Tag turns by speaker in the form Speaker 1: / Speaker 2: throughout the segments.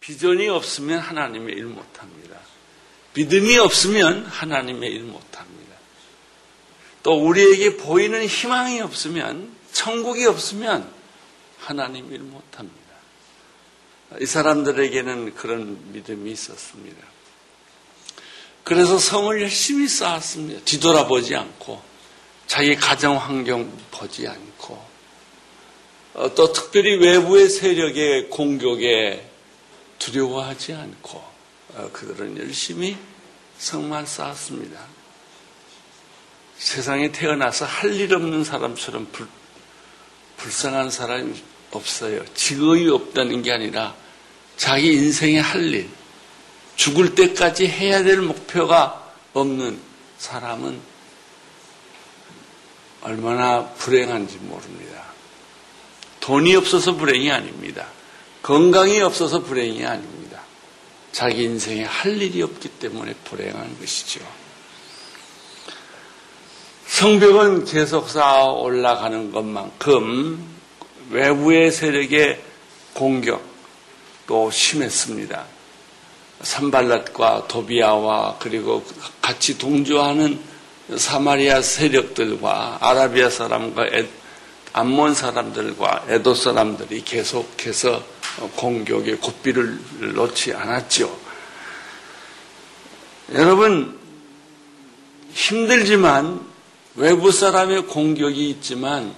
Speaker 1: 비전이 없으면 하나님의 일 못합니다. 믿음이 없으면 하나님의 일 못합니다. 또 우리에게 보이는 희망이 없으면 천국이 없으면 하나님 일 못합니다. 이 사람들에게는 그런 믿음이 있었습니다. 그래서 성을 열심히 쌓았습니다. 뒤돌아보지 않고 자기 가정 환경 보지 않고 어, 또 특별히 외부의 세력의 공격에 두려워하지 않고 어, 그들은 열심히 성만 쌓았습니다. 세상에 태어나서 할 일 없는 사람처럼 불, 불쌍한 사람이 없어요. 직업이 없다는 게 아니라 자기 인생에 할 일, 죽을 때까지 해야 될 목표가 없는 사람은 얼마나 불행한지 모릅니다. 돈이 없어서 불행이 아닙니다. 건강이 없어서 불행이 아닙니다. 자기 인생에 할 일이 없기 때문에 불행한 것이죠. 성벽은 계속 쌓아 올라가는 것만큼 외부의 세력의 공격 도 심했습니다. 산발랏과 도비아와 그리고 같이 동조하는 사마리아 세력들과 아라비아 사람과 암몬 사람들과 에도 사람들이 계속해서 공격에 고삐를 놓지 않았죠. 여러분 힘들지만 외부 사람의 공격이 있지만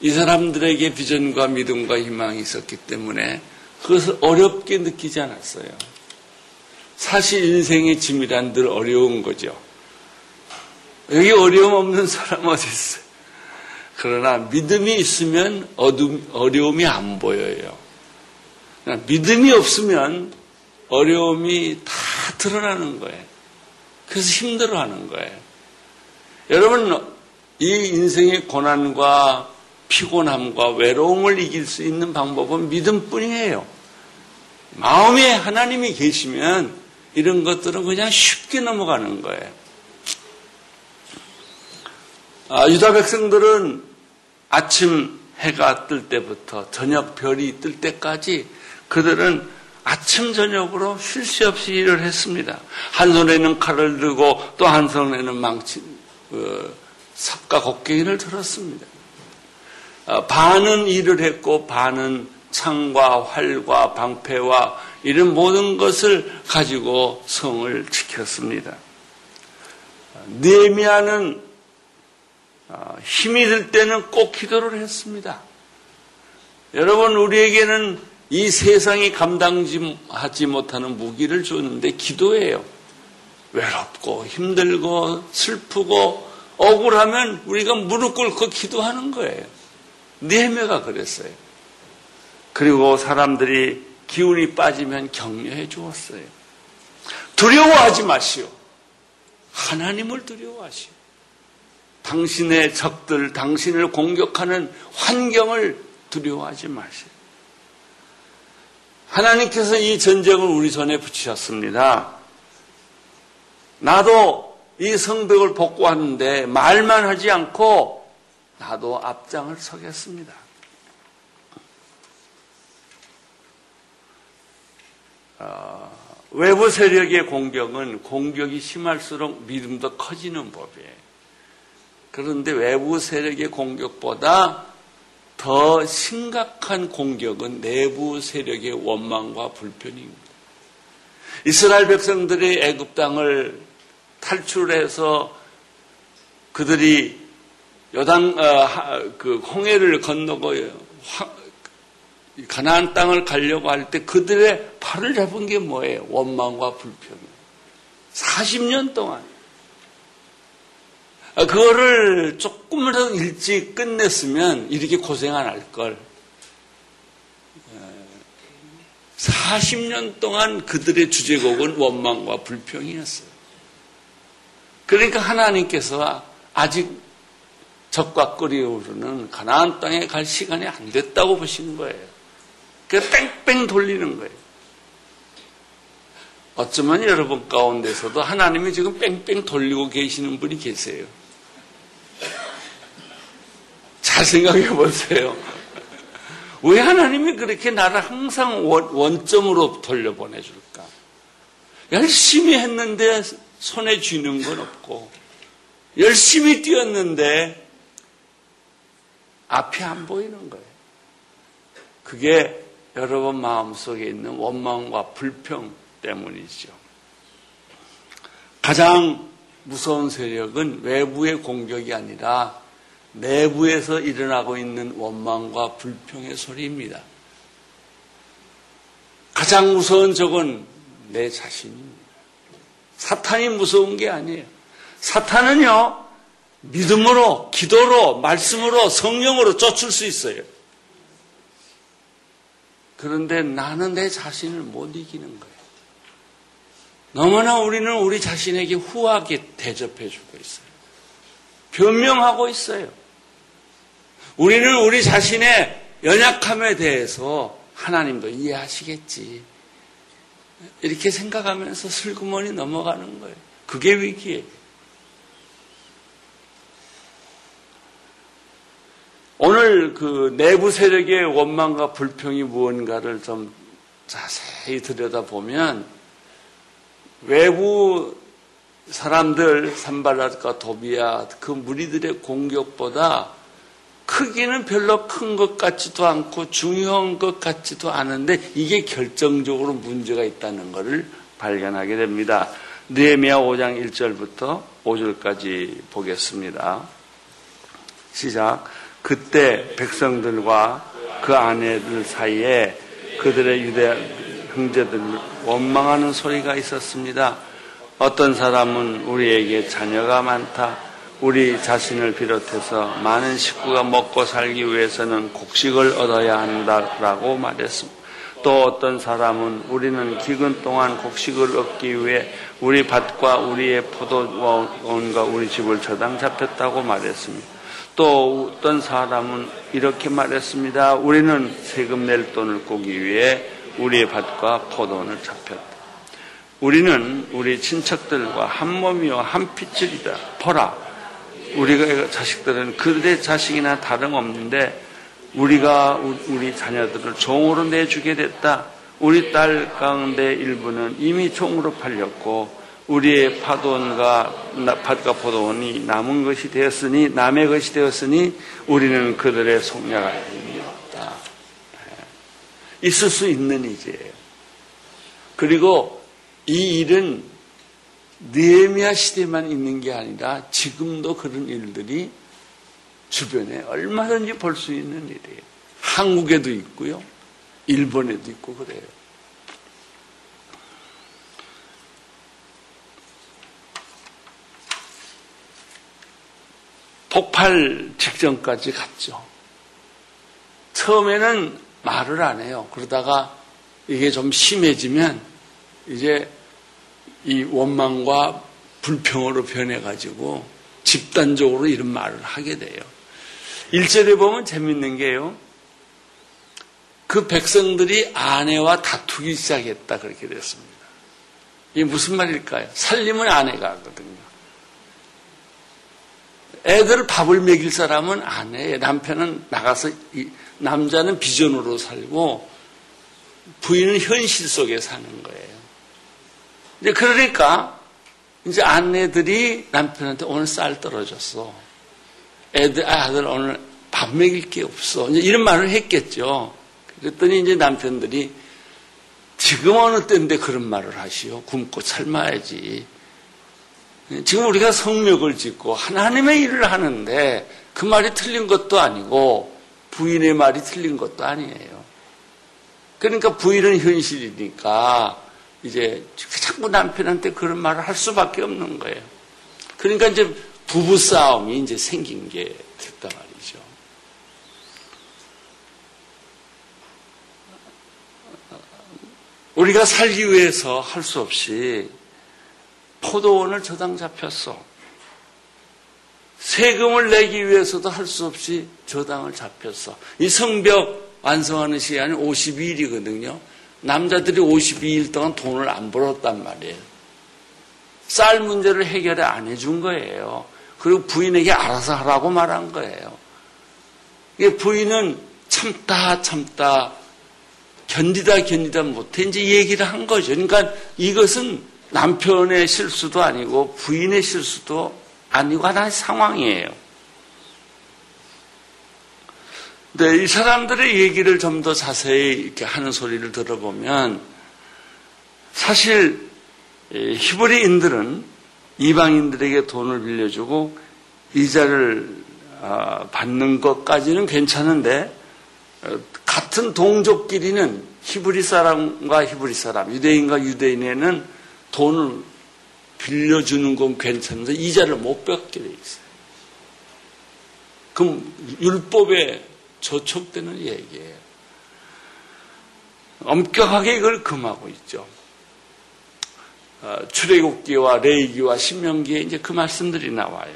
Speaker 1: 이 사람들에게 비전과 믿음과 희망이 있었기 때문에 그것을 어렵게 느끼지 않았어요. 사실 인생의 짐이란 늘 어려운 거죠. 여기 어려움 없는 사람 어디 있어요? 그러나 믿음이 있으면 어둠, 어려움이 안 보여요. 믿음이 없으면 어려움이 다 드러나는 거예요. 그래서 힘들어하는 거예요. 여러분, 이 인생의 고난과 피곤함과 외로움을 이길 수 있는 방법은 믿음뿐이에요. 마음에 하나님이 계시면 이런 것들은 그냥 쉽게 넘어가는 거예요. 아, 유다 백성들은 아침 해가 뜰 때부터 저녁 별이 뜰 때까지 그들은 아침 저녁으로 쉴 새 없이 일을 했습니다. 한 손에는 칼을 들고 또 한 손에는 망치 어, 삽과 곡괭이를 들었습니다. 어, 반은 일을 했고 반은 창과 활과 방패와 이런 모든 것을 가지고 성을 지켰습니다. 네미아는 어, 힘이 들 때는 꼭 기도를 했습니다. 여러분 우리에게는 이 세상이 감당하지 못하는 무기를 줬는데 기도예요. 외롭고 힘들고 슬프고 억울하면 우리가 무릎 꿇고 기도하는 거예요. 네메가 그랬어요. 그리고 사람들이 기운이 빠지면 격려해 주었어요. 두려워하지 마시오. 하나님을 두려워하시오. 당신의 적들, 당신을 공격하는 환경을 두려워하지 마시오. 하나님께서 이 전쟁을 우리 손에 붙이셨습니다. 나도 이 성벽을 복구하는데 말만 하지 않고 나도 앞장을 서겠습니다. 외부 세력의 공격은 공격이 심할수록 믿음도 커지는 법이에요. 그런데 외부 세력의 공격보다 더 심각한 공격은 내부 세력의 원망과 불편입니다. 이스라엘 백성들이 애굽 땅을 탈출해서 그들이 여당 어, 그 홍해를 건너고 가나안 땅을 가려고 할 때 그들의 팔을 잡은 게 뭐예요? 원망과 불평. 40년 동안. 아, 그거를 조금이라도 일찍 끝냈으면 이렇게 고생 안 할 걸. 40년 동안 그들의 주제곡은 원망과 불평이었어요. 그러니까 하나님께서 아직 적과 끓이오르는 가나안 땅에 갈 시간이 안 됐다고 보신 거예요. 그 뺑뺑 돌리는 거예요. 어쩌면 여러분 가운데서도 하나님이 지금 뺑뺑 돌리고 계시는 분이 계세요. 잘 생각해 보세요. 왜 하나님이 그렇게 나를 항상 원, 점으로 돌려보내줄까? 열심히 했는데 손에 쥐는 건 없고, 열심히 뛰었는데 앞이 안 보이는 거예요. 그게 여러분 마음속에 있는 원망과 불평 때문이죠. 가장 무서운 세력은 외부의 공격이 아니라 내부에서 일어나고 있는 원망과 불평의 소리입니다. 가장 무서운 적은 내 자신입니다. 사탄이 무서운 게 아니에요. 사탄은요, 믿음으로, 기도로, 말씀으로, 성령으로 쫓을 수 있어요. 그런데 나는 내 자신을 못 이기는 거예요. 너무나 우리는 우리 자신에게 후하게 대접해 주고 있어요. 변명하고 있어요. 우리는 우리 자신의 연약함에 대해서 하나님도 이해하시겠지. 이렇게 생각하면서 슬그머니 넘어가는 거예요. 그게 위기예요. 오늘 그 내부 세력의 원망과 불평이 무언가를 좀 자세히 들여다보면 외부 사람들 산발랏과 도비아 그 무리들의 공격보다 크기는 별로 큰 것 같지도 않고 중요한 것 같지도 않은데 이게 결정적으로 문제가 있다는 것을 발견하게 됩니다. 느헤미야 5장 1절부터 5절까지 보겠습니다. 시작. 그때 백성들과 그 아내들 사이에 그들의 유대 형제들 원망하는 소리가 있었습니다. 어떤 사람은 우리에게 자녀가 많다. 우리 자신을 비롯해서 많은 식구가 먹고 살기 위해서는 곡식을 얻어야 한다라고 말했습니다. 또 어떤 사람은 우리는 기근 동안 곡식을 얻기 위해 우리 밭과 우리의 포도원과 우리 집을 저당 잡혔다고 말했습니다. 또 어떤 사람은 이렇게 말했습니다. 우리는 세금 낼 돈을 꾸기 위해 우리의 밭과 포도원을 잡혔다. 우리는 우리 친척들과 한 몸이요 한 핏줄이다. 보라, 우리가 자식들은 그들의 자식이나 다름없는데 우리가 우리 자녀들을 종으로 내주게 됐다. 우리 딸 가운데 일부는 이미 종으로 팔렸고 우리의 파돈과 밭과 포도원이 남은 것이 되었으니 남의 것이 되었으니 우리는 그들의 힘이 없다. 예. 있을 수 있는 일이에요. 그리고 이 일은 느헤미야 시대만 있는 게 아니라 지금도 그런 일들이 주변에 얼마든지 볼 수 있는 일이에요. 한국에도 있고요. 일본에도 있고 그래요. 폭발 직전까지 갔죠. 처음에는 말을 안 해요. 그러다가 이게 좀 심해지면 이제 이 원망과 불평으로 변해가지고 집단적으로 이런 말을 하게 돼요. 1절에 보면 재밌는 게요. 그 백성들이 아내와 다투기 시작했다 그렇게 됐습니다. 이게 무슨 말일까요? 살림은 아내가 하거든요. 애들 밥을 먹일 사람은 아내예요. 남편은 나가서 남자는 비전으로 살고 부인은 현실 속에 사는 거예요. 이제 그러니까 이제 아내들이 남편한테 오늘 쌀 떨어졌어. 애들, 아들 오늘 밥 먹일 게 없어. 이제 이런 말을 했겠죠. 그랬더니 이제 남편들이 지금 어느 때인데 그런 말을 하시오. 굶고 삶아야지. 지금 우리가 성욕을 짓고 하나님의 일을 하는데 그 말이 틀린 것도 아니고 부인의 말이 틀린 것도 아니에요. 그러니까 부인은 현실이니까 이제 자꾸 남편한테 그런 말을 할 수밖에 없는 거예요. 그러니까 이제 부부 싸움이 이제 생긴 게 됐단 말이죠. 우리가 살기 위해서 할 수 없이 포도원을 저당 잡혔어. 세금을 내기 위해서도 할 수 없이 저당을 잡혔어. 이 성벽 완성하는 시간이 52일이거든요. 남자들이 52일 동안 돈을 안 벌었단 말이에요. 쌀 문제를 해결 안 해준 거예요. 그리고 부인에게 알아서 하라고 말한 거예요. 부인은 참다 참다 견디다 견디다 못해 이제 얘기를 한 거죠. 그러니까 이것은 남편의 실수도 아니고 부인의 실수도 아니고 하나의 상황이에요. 네, 이 사람들의 얘기를 좀 더 자세히 이렇게 하는 소리를 들어보면 사실 히브리인들은 이방인들에게 돈을 빌려주고 이자를 아, 받는 것까지는 괜찮은데 어, 같은 동족끼리는 히브리 사람과 히브리 사람, 유대인과 유대인에는 돈을 빌려주는 건 괜찮은데 이자를 못 받게 돼 있어요. 그럼 율법에 저촉되는 얘기예요. 엄격하게 이걸 금하고 있죠. 어, 출애굽기와 레이기와 신명기에 이제 그 말씀들이 나와요.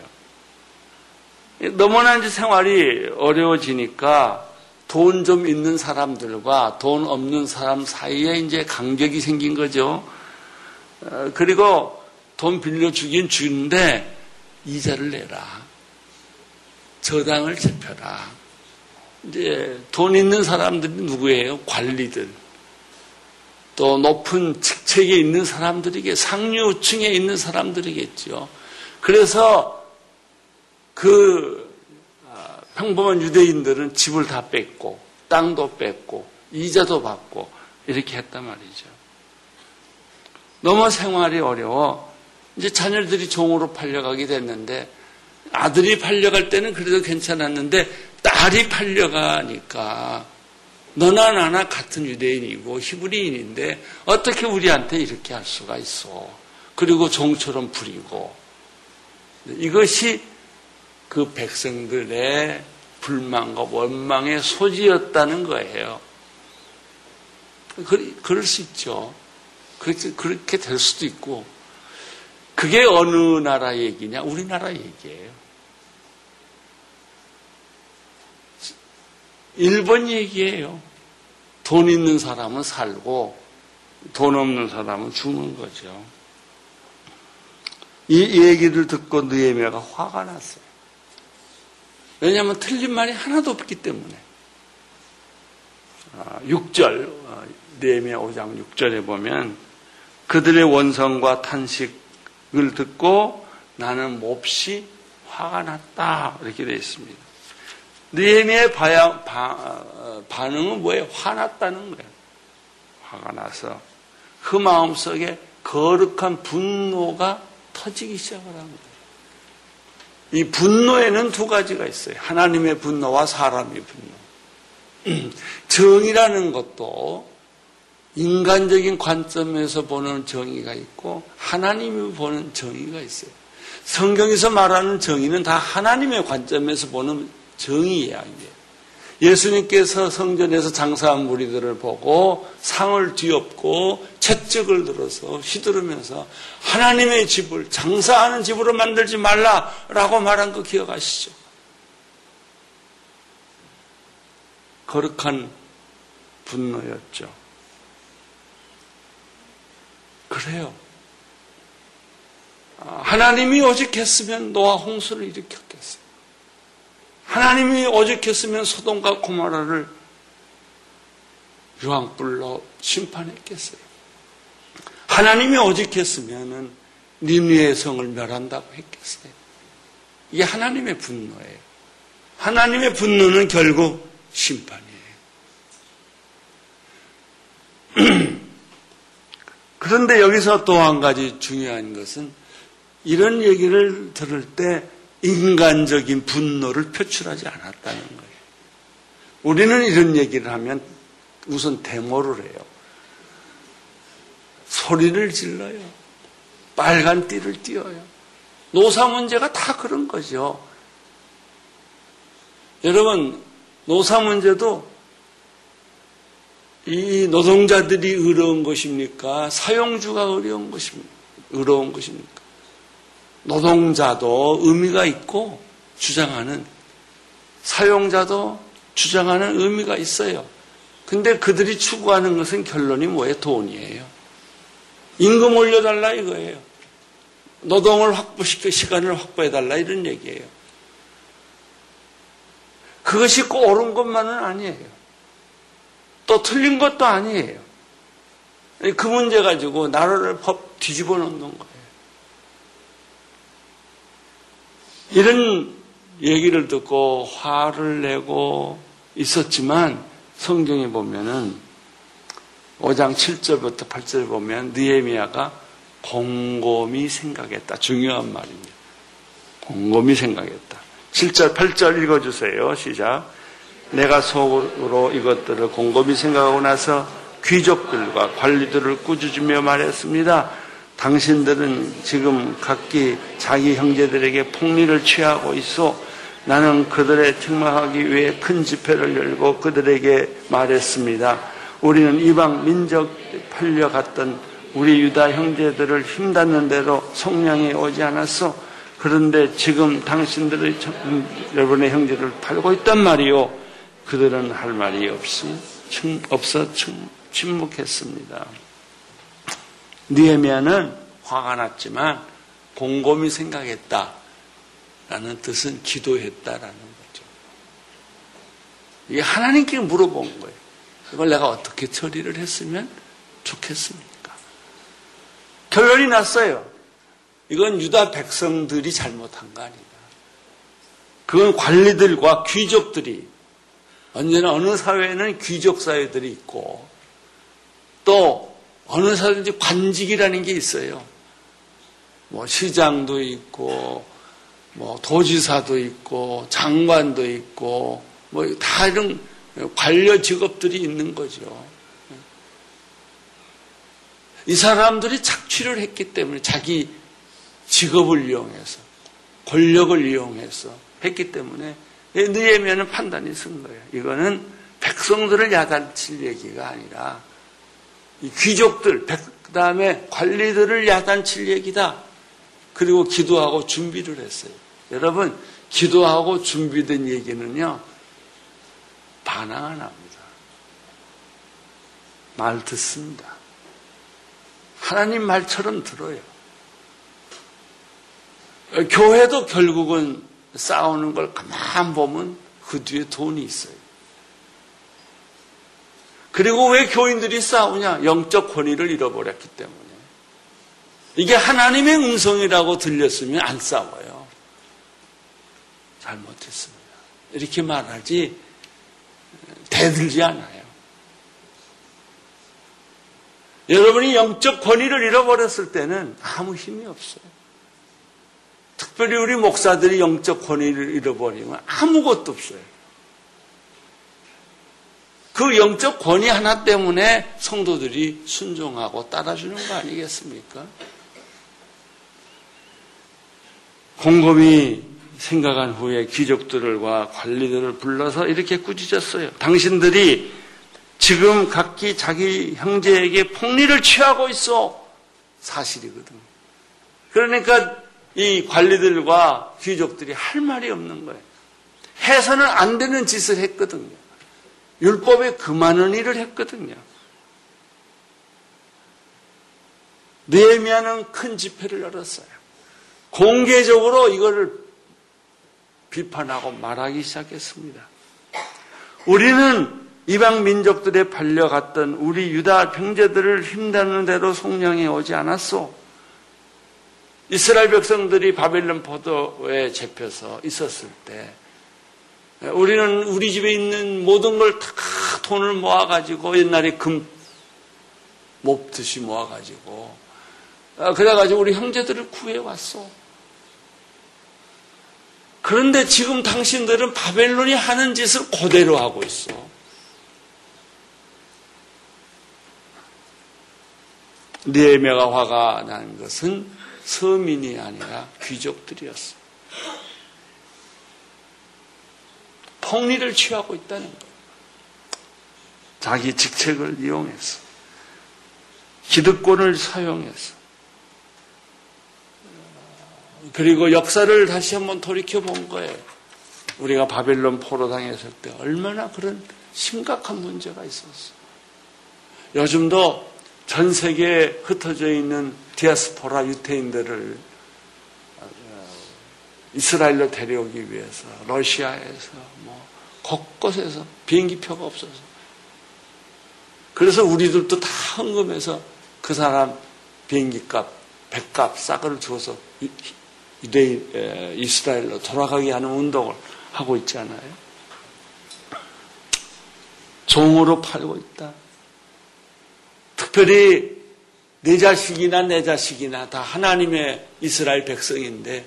Speaker 1: 너무나 이제 생활이 어려워지니까 돈 좀 있는 사람들과 돈 없는 사람 사이에 이제 간격이 생긴 거죠. 어, 그리고 돈 빌려 주긴 주는데 이자를 내라. 저당을 잡혀라. 이제 돈 있는 사람들이 누구예요? 관리들. 또 높은 직책에 있는 사람들에게 상류층에 있는 사람들이겠죠. 그래서 그 아, 평범한 유대인들은 집을 다 뺐고 땅도 뺐고 이자도 받고 이렇게 했단 말이죠. 너무 생활이 어려워 이제 자녀들이 종으로 팔려가게 됐는데 아들이 팔려갈 때는 그래도 괜찮았는데 딸이 팔려가니까 너나 나나 같은 유대인이고 히브리인인데 어떻게 우리한테 이렇게 할 수가 있어. 그리고 종처럼 부리고 이것이 그 백성들의 불만과 원망의 소지였다는 거예요. 그럴 수 있죠. 그렇게 될 수도 있고 그게 어느 나라 얘기냐? 우리나라 얘기예요. 일본 얘기예요. 돈 있는 사람은 살고 돈 없는 사람은 죽는 거죠. 이 얘기를 듣고 느에미아가 화가 났어요. 왜냐하면 틀린 말이 하나도 없기 때문에. 6절, 느에미아 5장 6절에 보면 그들의 원성과 탄식을 듣고 나는 몹시 화가 났다. 이렇게 되어 있습니다. 느헤미의 반응은 뭐예요? 화났다는 거예요. 화가 나서 그 마음속에 거룩한 분노가 터지기 시작을 한 거예요. 이 분노에는 두 가지가 있어요. 하나님의 분노와 사람의 분노. 정이라는 것도 인간적인 관점에서 보는 정의가 있고 하나님이 보는 정의가 있어요. 성경에서 말하는 정의는 다 하나님의 관점에서 보는 정의야, 이게. 예수님께서 성전에서 장사한 무리들을 보고 상을 뒤엎고 채찍을 들어서 휘두르면서 하나님의 집을 장사하는 집으로 만들지 말라라고 말한 거 기억하시죠? 거룩한 분노였죠. 그래요. 하나님이 오직 했으면 노아 홍수를 일으켰겠어요. 하나님이 오직했으면 소돔과 고마라를 유황불로 심판했겠어요. 하나님이 오직했으면 니누의 성을 멸한다고 했겠어요. 이게 하나님의 분노예요. 하나님의 분노는 결국 심판이에요. 그런데 여기서 또 한 가지 중요한 것은 이런 얘기를 들을 때 인간적인 분노를 표출하지 않았다는 거예요. 우리는 이런 얘기를 하면 우선 데모를 해요. 소리를 질러요. 빨간 띠를 띄어요. 노사 문제가 다 그런 거죠. 여러분, 노사 문제도 이 노동자들이 의로운 것입니까? 사용주가 어려운 것입니까? 의로운 것입니까? 노동자도 의미가 있고 주장하는 사용자도 주장하는 의미가 있어요. 근데 그들이 추구하는 것은 결론이 뭐예요? 돈이에요. 임금 올려달라 이거예요. 노동을 확보시켜 시간을 확보해달라 이런 얘기예요. 그것이 꼭 옳은 것만은 아니에요. 또 틀린 것도 아니에요. 그 문제 가지고 나라를 법 뒤집어 놓는 거예요. 이런 얘기를 듣고 화를 내고 있었지만 성경에 보면은 5장 7절부터 8절 보면 느에미아가 곰곰이 생각했다. 중요한 말입니다. 곰곰이 생각했다. 7절, 8절 읽어주세요. 시작. 내가 속으로 이것들을 곰곰이 생각하고 나서 귀족들과 관리들을 꾸짖으며 말했습니다. 당신들은 지금 각기 자기 형제들에게 폭리를 취하고 있어 나는 그들의 책망하기 위해 큰 집회를 열고 그들에게 말했습니다. 우리는 이방 민족 팔려갔던 우리 유다 형제들을 힘닿는 대로 속량해 오지 않았어. 그런데 지금 당신들의 여러분의 형제를 팔고 있단 말이요. 그들은 할 말이 없이 없어 침묵했습니다. 니에미아는 화가 났지만 곰곰이 생각했다. 라는 뜻은 기도했다라는 거죠. 이게 하나님께 물어본 거예요. 이걸 내가 어떻게 처리를 했으면 좋겠습니까? 결론이 났어요. 이건 유다 백성들이 잘못한 거 아니다. 그건 관리들과 귀족들이 언제나 어느 사회에는 귀족 사회들이 있고 또 어느 사회든지 관직이라는 게 있어요. 뭐 시장도 있고 뭐 도지사도 있고 장관도 있고 뭐 다 이런 관료 직업들이 있는 거죠. 이 사람들이 착취를 했기 때문에 자기 직업을 이용해서 권력을 이용해서 했기 때문에 느에미아는 판단이 쓴 거예요. 이거는 백성들을 야단칠 얘기가 아니라 귀족들, 그 다음에 관리들을 야단칠 얘기다. 그리고 기도하고 준비를 했어요. 여러분, 기도하고 준비된 얘기는요, 반항 안 합니다. 말 듣습니다. 하나님 말처럼 들어요. 교회도 결국은 싸우는 걸 가만 보면 그 뒤에 돈이 있어요. 그리고 왜 교인들이 싸우냐? 영적 권위를 잃어버렸기 때문에. 이게 하나님의 음성이라고 들렸으면 안 싸워요. 잘못했습니다. 이렇게 말하지 대들지 않아요. 여러분이 영적 권위를 잃어버렸을 때는 아무 힘이 없어요. 특별히 우리 목사들이 영적 권위를 잃어버리면 아무것도 없어요. 그 영적 권위 하나 때문에 성도들이 순종하고 따라주는 거 아니겠습니까? 곰곰이 생각한 후에 귀족들과 관리들을 불러서 이렇게 꾸짖었어요. 당신들이 지금 각기 자기 형제에게 폭리를 취하고 있어. 사실이거든. 그러니까 이 관리들과 귀족들이 할 말이 없는 거예요. 해서는 안 되는 짓을 했거든요. 율법에 금하는 일을 했거든요. 느헤미야는 큰 집회를 열었어요. 공개적으로 이거를 비판하고 말하기 시작했습니다. 우리는 이방 민족들에 팔려갔던 우리 유다 형제들을 힘다는 대로 송량해 오지 않았소. 이스라엘 백성들이 바벨론 포도에 잡혀서 있었을 때 우리는 우리 집에 있는 모든 걸 다 돈을 모아가지고 옛날에 금 몹듯이 모아가지고 아, 그래가지고 우리 형제들을 구해왔어. 그런데 지금 당신들은 바벨론이 하는 짓을 그대로 하고 있어. 니에메가 화가 난 것은 서민이 아니라 귀족들이었어. 폭리를 취하고 있다는 거예요. 자기 직책을 이용해서 기득권을 사용해서 그리고 역사를 다시 한번 돌이켜 본 거예요. 우리가 바벨론 포로 당했을 때 얼마나 그런 심각한 문제가 있었어. 요즘도 전 세계에 흩어져 있는 디아스포라 유태인들을 이스라엘로 데려오기 위해서 러시아에서 뭐 곳곳에서 비행기표가 없어서 그래서 우리들도 다 헌금해서 그 사람 비행기값, 백값, 싸그를 주어서 이스라엘로 돌아가게 하는 운동을 하고 있잖아요. 종으로 팔고 있다. 특별히 내 자식이나 내 자식이나 다 하나님의 이스라엘 백성인데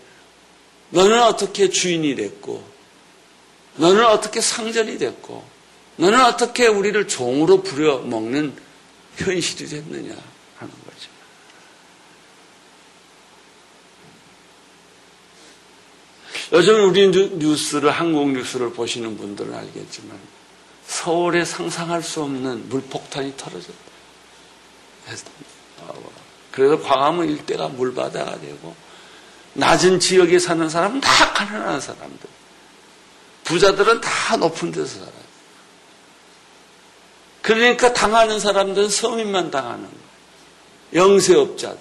Speaker 1: 너는 어떻게 주인이 됐고 너는 어떻게 상전이 됐고 너는 어떻게 우리를 종으로 부려먹는 현실이 됐느냐 하는 거죠. 요즘 우리 뉴스를 한국 뉴스를 보시는 분들은 알겠지만 서울에 상상할 수 없는 물폭탄이 터져졌다. 그래서 광화문 일대가 물바다가 되고 낮은 지역에 사는 사람은 다 가난한 사람들. 부자들은 다 높은 데서 살아요. 그러니까 당하는 사람들은 서민만 당하는 거예요. 영세업자들.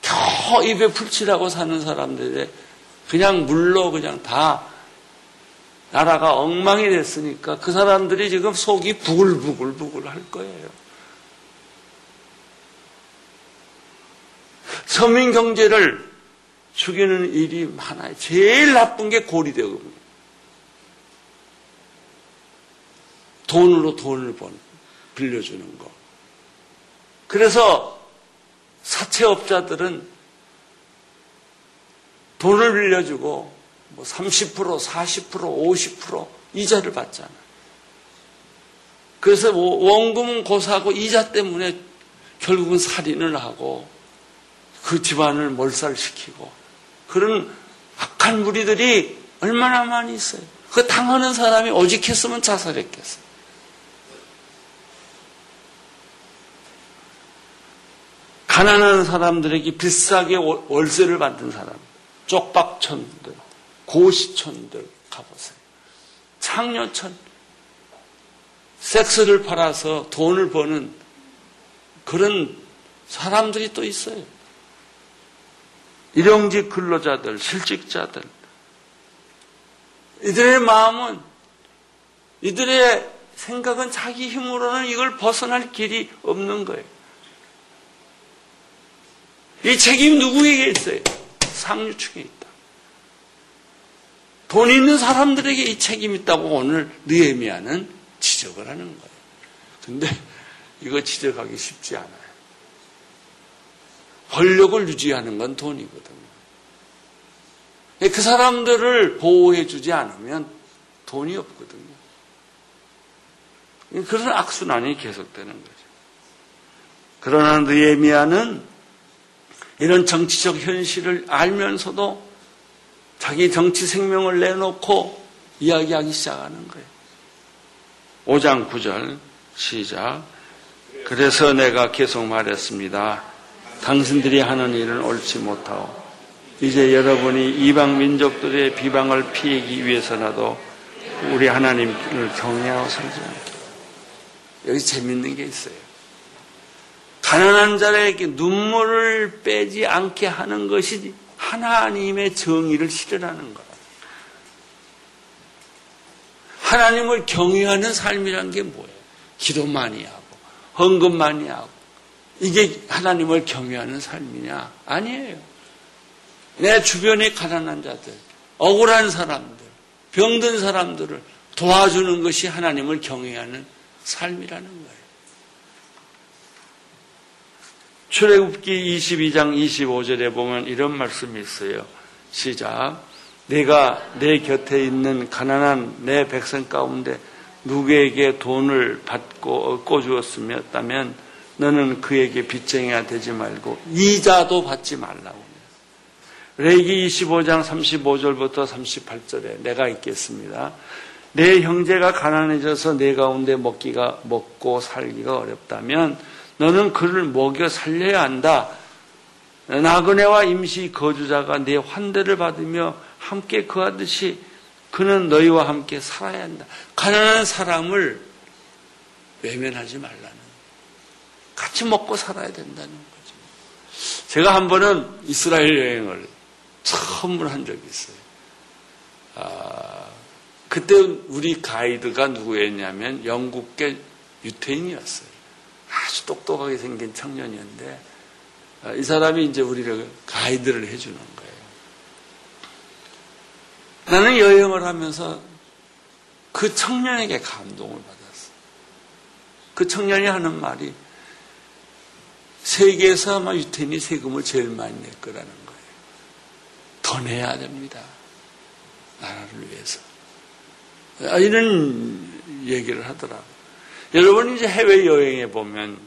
Speaker 1: 겨우 입에 풀칠하고 사는 사람들이 그냥 물로 그냥 다 나라가 엉망이 됐으니까 그 사람들이 지금 속이 부글부글부글 할 거예요. 서민 경제를 죽이는 일이 많아요. 제일 나쁜 게 고리대금이에요. 돈으로 돈을 번, 빌려주는 거. 그래서 사채업자들은 돈을 빌려주고 뭐 30%, 40%, 50% 이자를 받잖아요. 그래서 원금은 고사하고 이자 때문에 결국은 살인을 하고 그 집안을 몰살시키고 그런 악한 무리들이 얼마나 많이 있어요. 그 당하는 사람이 오직했으면 자살했겠어요. 가난한 사람들에게 비싸게 월세를 받는 사람, 쪽박촌들, 고시촌들 가보세요. 창녀촌, 섹스를 팔아서 돈을 버는 그런 사람들이 또 있어요. 일용직 근로자들, 실직자들. 이들의 마음은, 이들의 생각은 자기 힘으로는 이걸 벗어날 길이 없는 거예요. 이 책임 누구에게 있어요? 상류층에 있다. 돈 있는 사람들에게 이 책임이 있다고 오늘 느헤미야는 지적을 하는 거예요. 근데 이거 지적하기 쉽지 않아요. 권력을 유지하는 건 돈이거든요. 그 사람들을 보호해 주지 않으면 돈이 없거든요. 그런 악순환이 계속되는 거죠. 그러나 느헤미야는 이런 정치적 현실을 알면서도 자기 정치 생명을 내놓고 이야기하기 시작하는 거예요. 5장 9절 시작. 그래서 내가 계속 말했습니다. 당신들이 하는 일은 옳지 못하오. 이제 여러분이 이방 민족들의 비방을 피하기 위해서라도 우리 하나님을 경외하고 살자. 여기 재밌는 게 있어요. 가난한 자에게 눈물을 빼지 않게 하는 것이 하나님의 정의를 실현하는 거야. 하나님을 경외하는 삶이란 게 뭐예요? 기도 많이 하고, 헌금 많이 하고. 이게 하나님을 경외하는 삶이냐? 아니에요. 내 주변에 가난한 자들, 억울한 사람들, 병든 사람들을 도와주는 것이 하나님을 경외하는 삶이라는 거예요. 출애굽기 22장 25절에 보면 이런 말씀이 있어요. 시작. 내가 내 곁에 있는 가난한 내 백성 가운데 누구에게 돈을 받고 꿔주었으면 너는 그에게 빚쟁이가 되지 말고 이자도 받지 말라고. 레기 25장 35절부터 38절에 내가 읽겠습니다. 내 형제가 가난해져서 내 가운데 먹기가 먹고 살기가 어렵다면 너는 그를 먹여 살려야 한다. 나그네와 임시 거주자가 내 환대를 받으며 함께 거하듯이 그는 너희와 함께 살아야 한다. 가난한 사람을 외면하지 말라는. 같이 먹고 살아야 된다는 거죠. 제가 한 번은 이스라엘 여행을 처음으로 한 적이 있어요. 아, 그때 우리 가이드가 누구였냐면 영국계 유태인이었어요. 아주 똑똑하게 생긴 청년이었는데 아, 이 사람이 이제 우리를 가이드를 해주는 거예요. 나는 여행을 하면서 그 청년에게 감동을 받았어. 그 청년이 하는 말이 세계에서 아마 유태인이 세금을 제일 많이 낼 거라는 거예요. 더 내야 됩니다. 나라를 위해서. 아, 이런 얘기를 하더라고요. 여러분 이제 해외 여행에 보면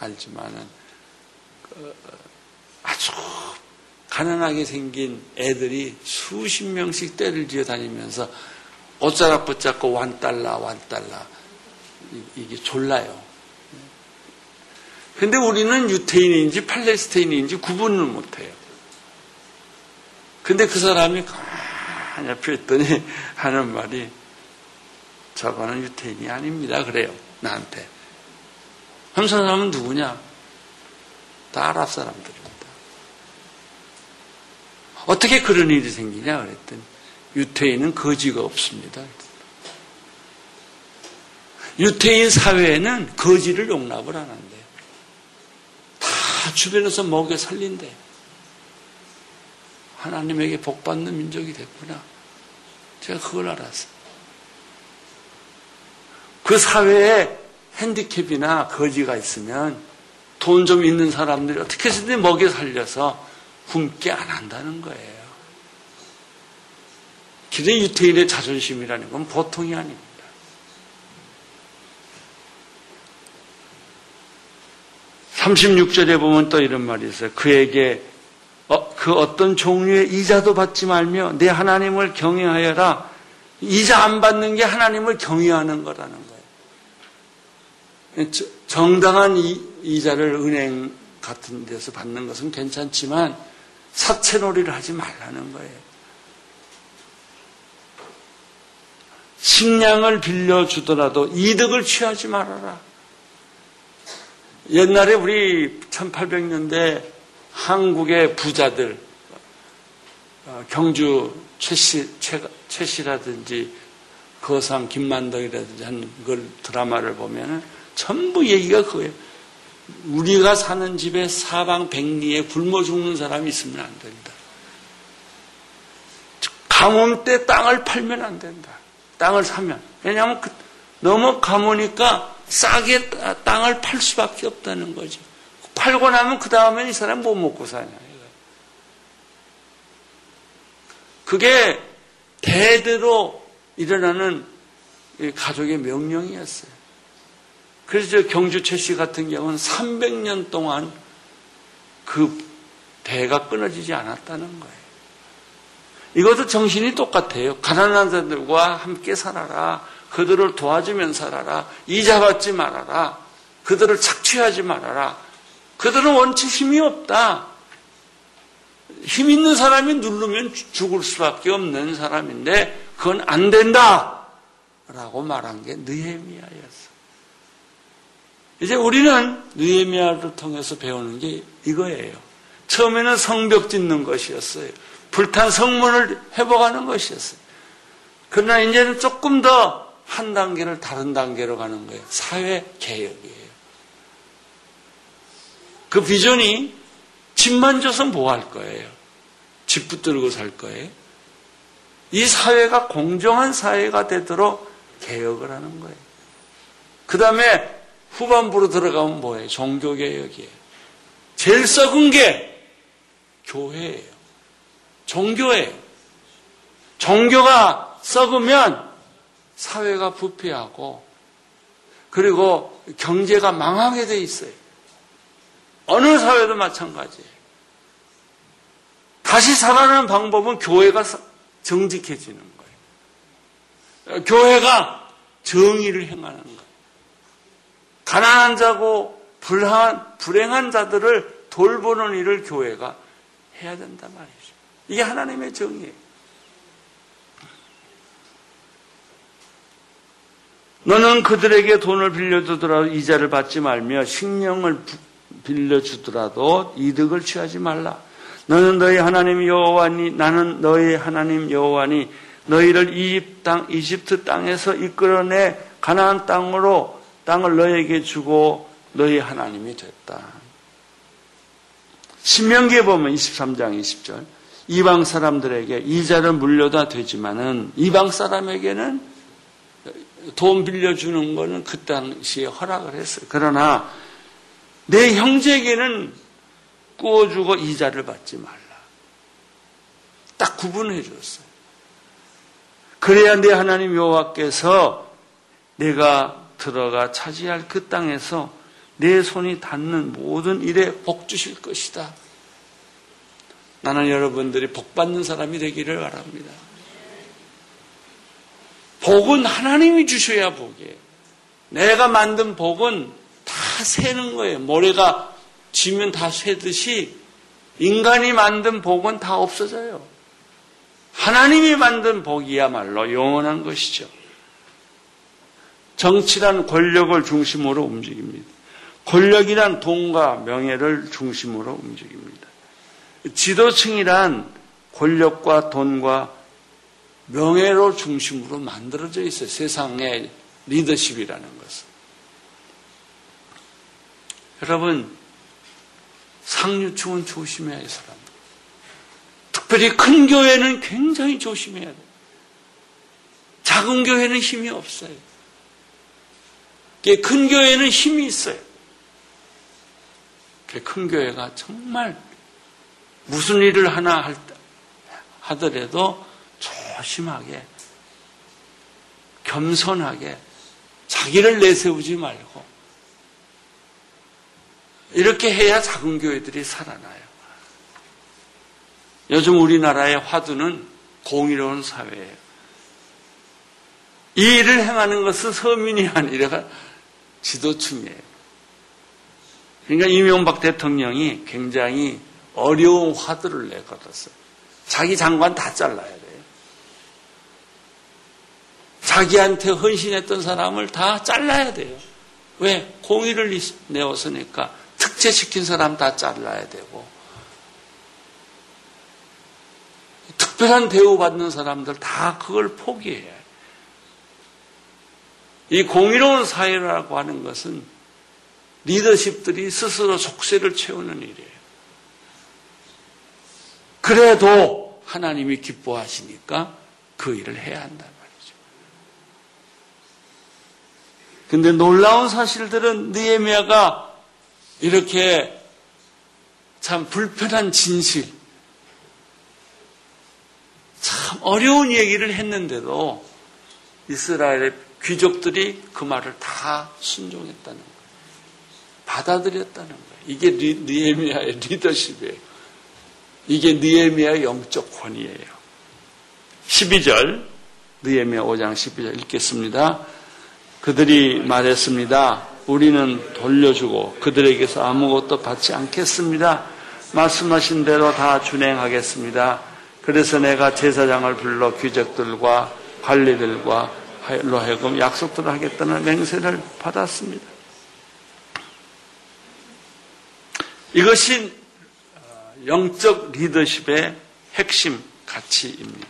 Speaker 1: 알지만은 그 아주 가난하게 생긴 애들이 수십 명씩 때를 지어 다니면서 옷자락 붙잡고 완달라 완달라 이게 졸라요. 근데 우리는 유태인인지 팔레스타인인지 구분을 못해요. 근데 그 사람이 가만히 옆에 있더니 하는 말이 저거는 유태인이 아닙니다. 그래요. 나한테. 함 사람은 누구냐? 다 아랍 사람들입니다. 어떻게 그런 일이 생기냐? 그랬더니 유태인은 거지가 없습니다. 유태인 사회에는 거지를 용납을 안 한대. 다 주변에서 먹여 살린대. 하나님에게 복받는 민족이 됐구나. 제가 그걸 알았어요. 그 사회에 핸디캡이나 거지가 있으면 돈 좀 있는 사람들이 어떻게 해서든 먹여 살려서 굶게 안 한다는 거예요. 기대 유태인의 자존심이라는 건 보통이 아닙니다. (36절에) 보면 또 이런 말이 있어요. 그에게 어, 그 어떤 종류의 이자도 받지 말며 내 하나님을 경외하여라. 이자 안 받는 게 하나님을 경외하는 거라는 거예요. 정당한 이 자를 은행 같은 데서 받는 것은 괜찮지만 사채놀이를 하지 말라는 거예요. 식량을 빌려주더라도 이득을 취하지 말아라. 옛날에 우리 1800년대 한국의 부자들, 어, 경주 최씨, 최, 최씨라든지 거상 김만덕이라든지 한 걸 드라마를 보면은 전부 얘기가 그거예요. 우리가 사는 집에 사방 백리에 굶어 죽는 사람이 있으면 안 된다. 가뭄 때 땅을 팔면 안 된다. 땅을 사면. 왜냐하면 그, 너무 가무니까 싸게 땅을 팔 수밖에 없다는 거죠. 팔고 나면 그 다음엔 이 사람 뭐 먹고 사냐. 그게 대대로 일어나는 가족의 명령이었어요. 그래서 경주 최씨 같은 경우는 300년 동안 그 대가 끊어지지 않았다는 거예요. 이것도 정신이 똑같아요. 가난한 자들과 함께 살아라. 그들을 도와주면 살아라. 이자 받지 말아라. 그들을 착취하지 말아라. 그들은 원체 힘이 없다. 힘 있는 사람이 누르면 죽을 수밖에 없는 사람인데 그건 안 된다. 라고 말한 게 느헤미야였어. 이제 우리는 느헤미야를 통해서 배우는 게 이거예요. 처음에는 성벽 짓는 것이었어요. 불탄 성문을 회복하는 것이었어요. 그러나 이제는 조금 더 한 단계를 다른 단계로 가는 거예요. 사회 개혁이에요. 그 비전이 집만 줘서 뭐 할 거예요? 집 붙들고 살 거예요? 이 사회가 공정한 사회가 되도록 개혁을 하는 거예요. 그 다음에 후반부로 들어가면 뭐예요? 종교개혁이에요. 제일 썩은 게 교회예요. 종교예요. 종교가 썩으면 사회가 부패하고 그리고 경제가 망하게 돼 있어요. 어느 사회도 마찬가지예요. 다시 살아나는 방법은 교회가 정직해지는 거예요. 교회가 정의를 행하는 거예요. 가난한 자고 불한, 불행한 자들을 돌보는 일을 교회가 해야 된단 말이죠. 이게 하나님의 정의예요. 너는 그들에게 돈을 빌려주더라도 이자를 받지 말며 식량을 빌려주더라도 이득을 취하지 말라. 너는 너희 하나님 여호와니 나는 너희 하나님 여호와니 너희를 이집 땅 이집트 땅에서 이끌어내 가나안 땅으로 땅을 너에게 주고 너희 하나님이 됐다. 신명기에 보면 23장 20절 이방 사람들에게 이자를 물려다 되지만은 이방 사람에게는 돈 빌려주는 거는 그 당시에 허락을 했어요. 그러나 내 형제에게는 구워주고 이자를 받지 말라. 딱 구분해 줬어요. 그래야 내 하나님 여호와께서 내가 들어가 차지할 그 땅에서 내 손이 닿는 모든 일에 복 주실 것이다. 나는 여러분들이 복 받는 사람이 되기를 바랍니다. 복은 하나님이 주셔야 복이에요. 내가 만든 복은 다 새는 거예요. 모래가 지면 다 쇠듯이 인간이 만든 복은 다 없어져요. 하나님이 만든 복이야말로 영원한 것이죠. 정치란 권력을 중심으로 움직입니다. 권력이란 돈과 명예를 중심으로 움직입니다. 지도층이란 권력과 돈과 명예로 중심으로 만들어져 있어요. 세상의 리더십이라는 것은. 여러분, 상류층은 조심해야 할 사람. 특별히 큰 교회는 굉장히 조심해야 돼요. 작은 교회는 힘이 없어요. 큰 교회는 힘이 있어요. 큰 교회가 정말 무슨 일을 하나 하더라도 조심하게, 겸손하게, 자기를 내세우지 말고, 이렇게 해야 작은 교회들이 살아나요. 요즘 우리나라의 화두는 공의로운 사회예요. 이 일을 행하는 것은 서민이 아니라 지도층이에요. 그러니까 이명박 대통령이 굉장히 어려운 화두를 내걸었어요. 자기 장관 다 잘라야 돼요. 자기한테 헌신했던 사람을 다 잘라야 돼요. 왜? 공의를 내었으니까 특제시킨 사람 다 잘라야 되고 특별한 대우받는 사람들 다 그걸 포기해야 해요. 이 공의로운 사회라고 하는 것은 리더십들이 스스로 속세를 채우는 일이에요. 그래도 하나님이 기뻐하시니까 그 일을 해야 한단 말이죠. 근데 놀라운 사실들은 느에미아가 이렇게 참 불편한 진실, 참 어려운 얘기를 했는데도 이스라엘의 귀족들이 그 말을 다 순종했다는 거예요. 받아들였다는 거예요. 이게 니에미아의 리더십이에요. 이게 니에미아의 영적 권위예요. 12절 느에미아 5장 12절 읽겠습니다. 그들이 말했습니다. 우리는 돌려주고 그들에게서 아무것도 받지 않겠습니다. 말씀하신 대로 다 준행하겠습니다. 그래서 내가 제사장을 불러 귀족들과 관리들과 로 하여금 약속들을 하겠다는 맹세를 받았습니다. 이것이 영적 리더십의 핵심 가치입니다.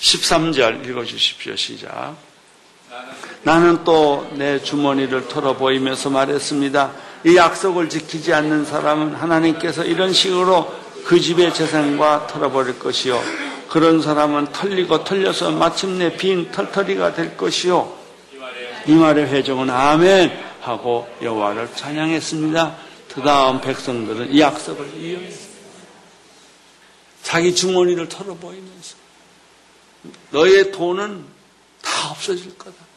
Speaker 1: 13절 읽어주십시오. 시작. 나는 또 내 주머니를 털어 보이면서 말했습니다. 이 약속을 지키지 않는 사람은 하나님께서 이런 식으로 그 집의 재산과 털어버릴 것이요. 그런 사람은 털리고 털려서 마침내 빈 털터리가 될 것이요. 이 말의 회종은 아멘 하고 여호와를 찬양했습니다. 그 다음 백성들은 이 약속을 이용했습니다. 자기 주머니를 털어보이면서 너의 돈은 다 없어질 거다.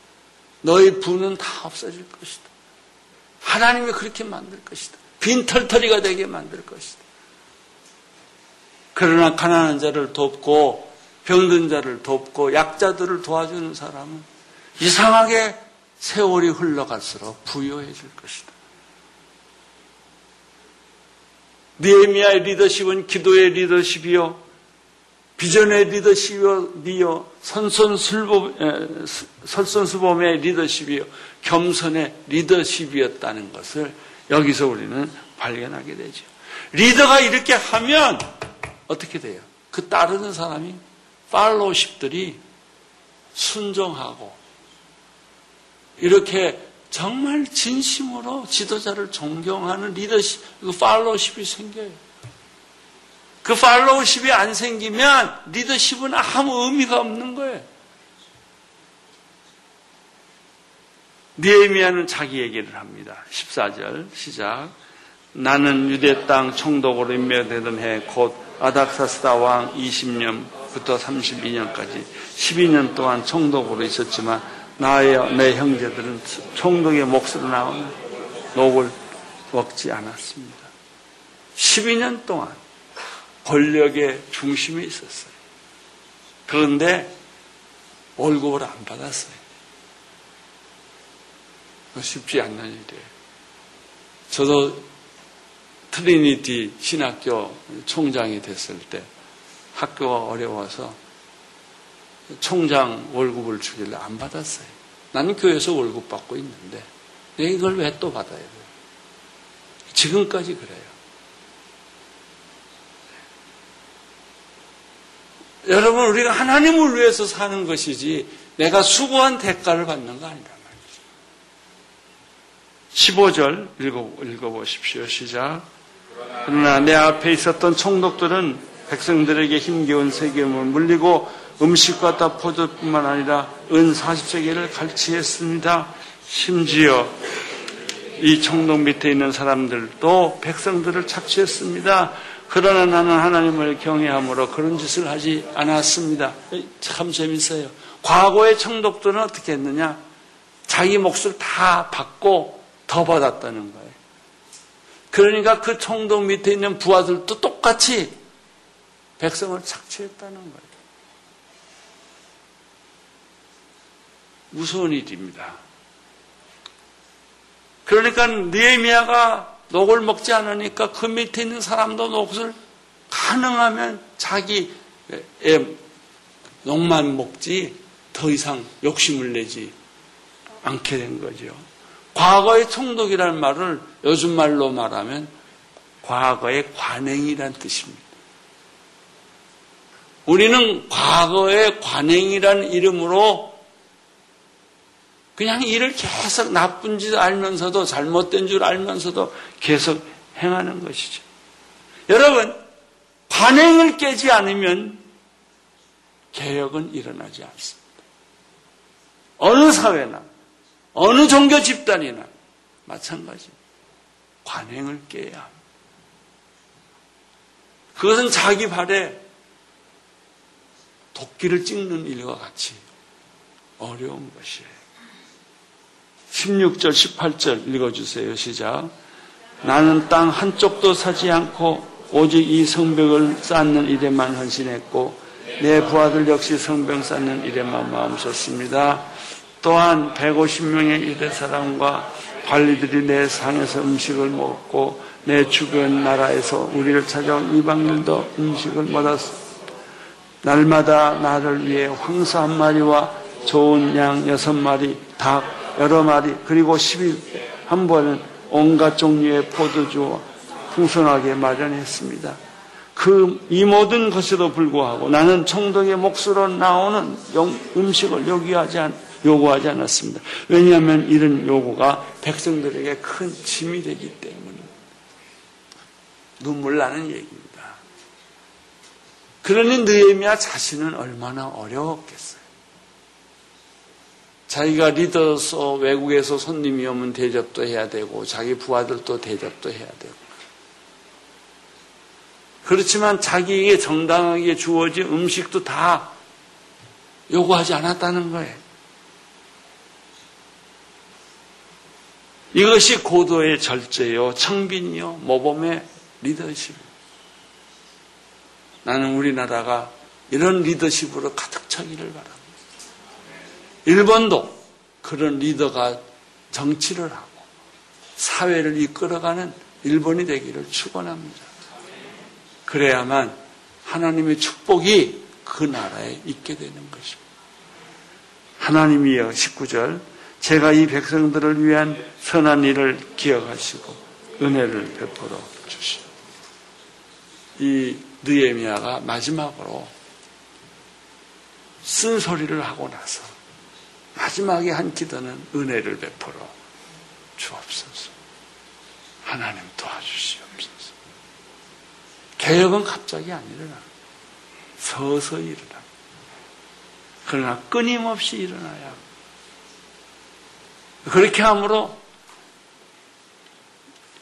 Speaker 1: 너의 부는 다 없어질 것이다. 하나님이 그렇게 만들 것이다. 빈털터리가 되게 만들 것이다. 그러나 가난한 자를 돕고 병든 자를 돕고 약자들을 도와주는 사람은 이상하게 세월이 흘러갈수록 부유해질 것이다. 니에미아의 리더십은 기도의 리더십이요. 비전의 리더십이요, 선선술범, 설선수범의 리더십이요, 겸손의 리더십이었다는 것을 여기서 우리는 발견하게 되죠. 리더가 이렇게 하면 어떻게 돼요? 그 따르는 사람이 팔로우십들이 순종하고 이렇게 정말 진심으로 지도자를 존경하는 리더십, 그 팔로우십이 생겨요. 그 팔로우십이 안 생기면 리더십은 아무 의미가 없는 거예요. 니에미아는 자기 얘기를 합니다. 14절 시작. 나는 유대 땅 총독으로 임명되던 해 곧 아닥사스다 왕 20년부터 32년까지 12년 동안 총독으로 있었지만 나의 내 형제들은 총독의 몫으로 나온 녹을 먹지 않았습니다. 12년 동안 권력의 중심에 있었어요. 그런데 월급을 안 받았어요. 쉽지 않는 일이에요. 저도 트리니티 신학교 총장이 됐을 때 학교가 어려워서 총장 월급을 주길래 안 받았어요. 나는 교회에서 월급 받고 있는데 이걸 왜 또 받아야 돼요? 지금까지 그래요. 여러분, 우리가 하나님을 위해서 사는 것이지 내가 수고한 대가를 받는 거 아니란 말이죠. 15절 읽어, 읽어보십시오. 시작. 그러나 내 앞에 있었던 총독들은 백성들에게 힘겨운 세금을 물리고 음식과 다 포도뿐만 아니라 은 40세계를 갈취했습니다. 심지어 이 총독 밑에 있는 사람들도 백성들을 착취했습니다. 그러나 나는 하나님을 경외함으로 그런 짓을 하지 않았습니다. 참 재밌어요. 과거의 청독들은 어떻게 했느냐? 자기 몫을 다 받고 더 받았다는 거예요. 그러니까 그 총독 밑에 있는 부하들도 똑같이 백성을 착취했다는 거예요. 무서운 일입니다. 그러니까 느에미아가 녹을 먹지 않으니까 그 밑에 있는 사람도 녹을 가능하면 자기의 녹만 먹지 더 이상 욕심을 내지 않게 된 거죠. 과거의 총독이라는 말을 요즘 말로 말하면 과거의 관행이란 뜻입니다. 우리는 과거의 관행이라는 이름으로 그냥 일을 계속 나쁜 짓 알면서도 잘못된 줄 알면서도 계속 행하는 것이죠. 여러분, 관행을 깨지 않으면 개혁은 일어나지 않습니다. 어느 사회나 어느 종교 집단이나 마찬가지입니다. 관행을 깨야 합니다. 그것은 자기 발에 도끼를 찍는 일과 같이 어려운 것이에요. 16절, 18절 읽어주세요. 시작. 나는 땅 한쪽도 사지 않고 오직 이 성벽을 쌓는 일에만 헌신했고 내 부하들 역시 성벽 쌓는 일에만 마음 썼습니다. 또한 150명의 이대 사람과 관리들이 내 상에서 음식을 먹고 내 주변 나라에서 우리를 찾아온 이방인도 음식을 먹었습니다. 날마다 나를 위해 황사 한 마리와 좋은 양 여섯 마리, 닭 여러 마리 그리고 10일 한 번은 온갖 종류의 포도주와 풍성하게 마련했습니다. 그 이 모든 것에도 불구하고 나는 총독의 몫으로 나오는 음식을 요구하지, 않, 요구하지 않았습니다. 왜냐하면 이런 요구가 백성들에게 큰 짐이 되기 때문에 눈물 나는 얘기입니다. 그러니 느헤미야 자신은 얼마나 어려웠겠어요. 자기가 리더서 외국에서 손님이 오면 대접도 해야 되고 자기 부하들도 대접도 해야 되고 그렇지만 자기에게 정당하게 주어진 음식도 다 요구하지 않았다는 거예요. 이것이 고도의 절제요, 청빈이요, 모범의 리더십. 나는 우리나라가 이런 리더십으로 가득 차기를 바랍니다. 일본도 그런 리더가 정치를 하고 사회를 이끌어가는 일본이 되기를 축원합니다. 그래야만 하나님의 축복이 그 나라에 있게 되는 것입니다. 하나님이여 19절 제가 이 백성들을 위한 선한 일을 기억하시고 은혜를 베풀어 주시오. 이 느에미아가 마지막으로 쓴소리를 하고 나서 마지막에 한 기도는 은혜를 베풀어 주옵소서. 하나님 도와주시옵소서. 개혁은 갑자기 안 일어나. 서서히 일어나. 그러나 끊임없이 일어나야. 그렇게 함으로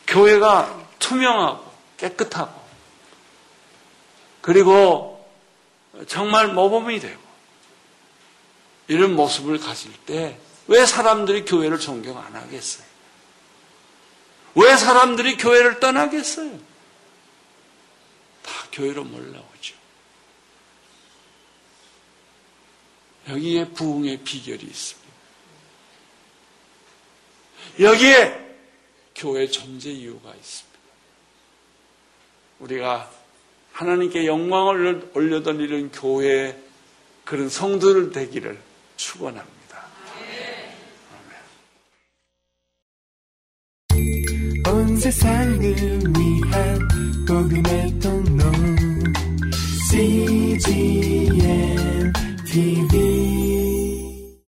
Speaker 1: 교회가 투명하고 깨끗하고 그리고 정말 모범이 되고 이런 모습을 가질 때 왜 사람들이 교회를 존경 안 하겠어요? 왜 사람들이 교회를 떠나겠어요? 다 교회로 몰라오죠. 여기에 부흥의 비결이 있습니다. 여기에 교회 존재 이유가 있습니다. 우리가 하나님께 영광을 올려드리는 교회 그런 성도들 되기를 축원합니다.
Speaker 2: 온 세상을 위한 복음의 통로 CGM TV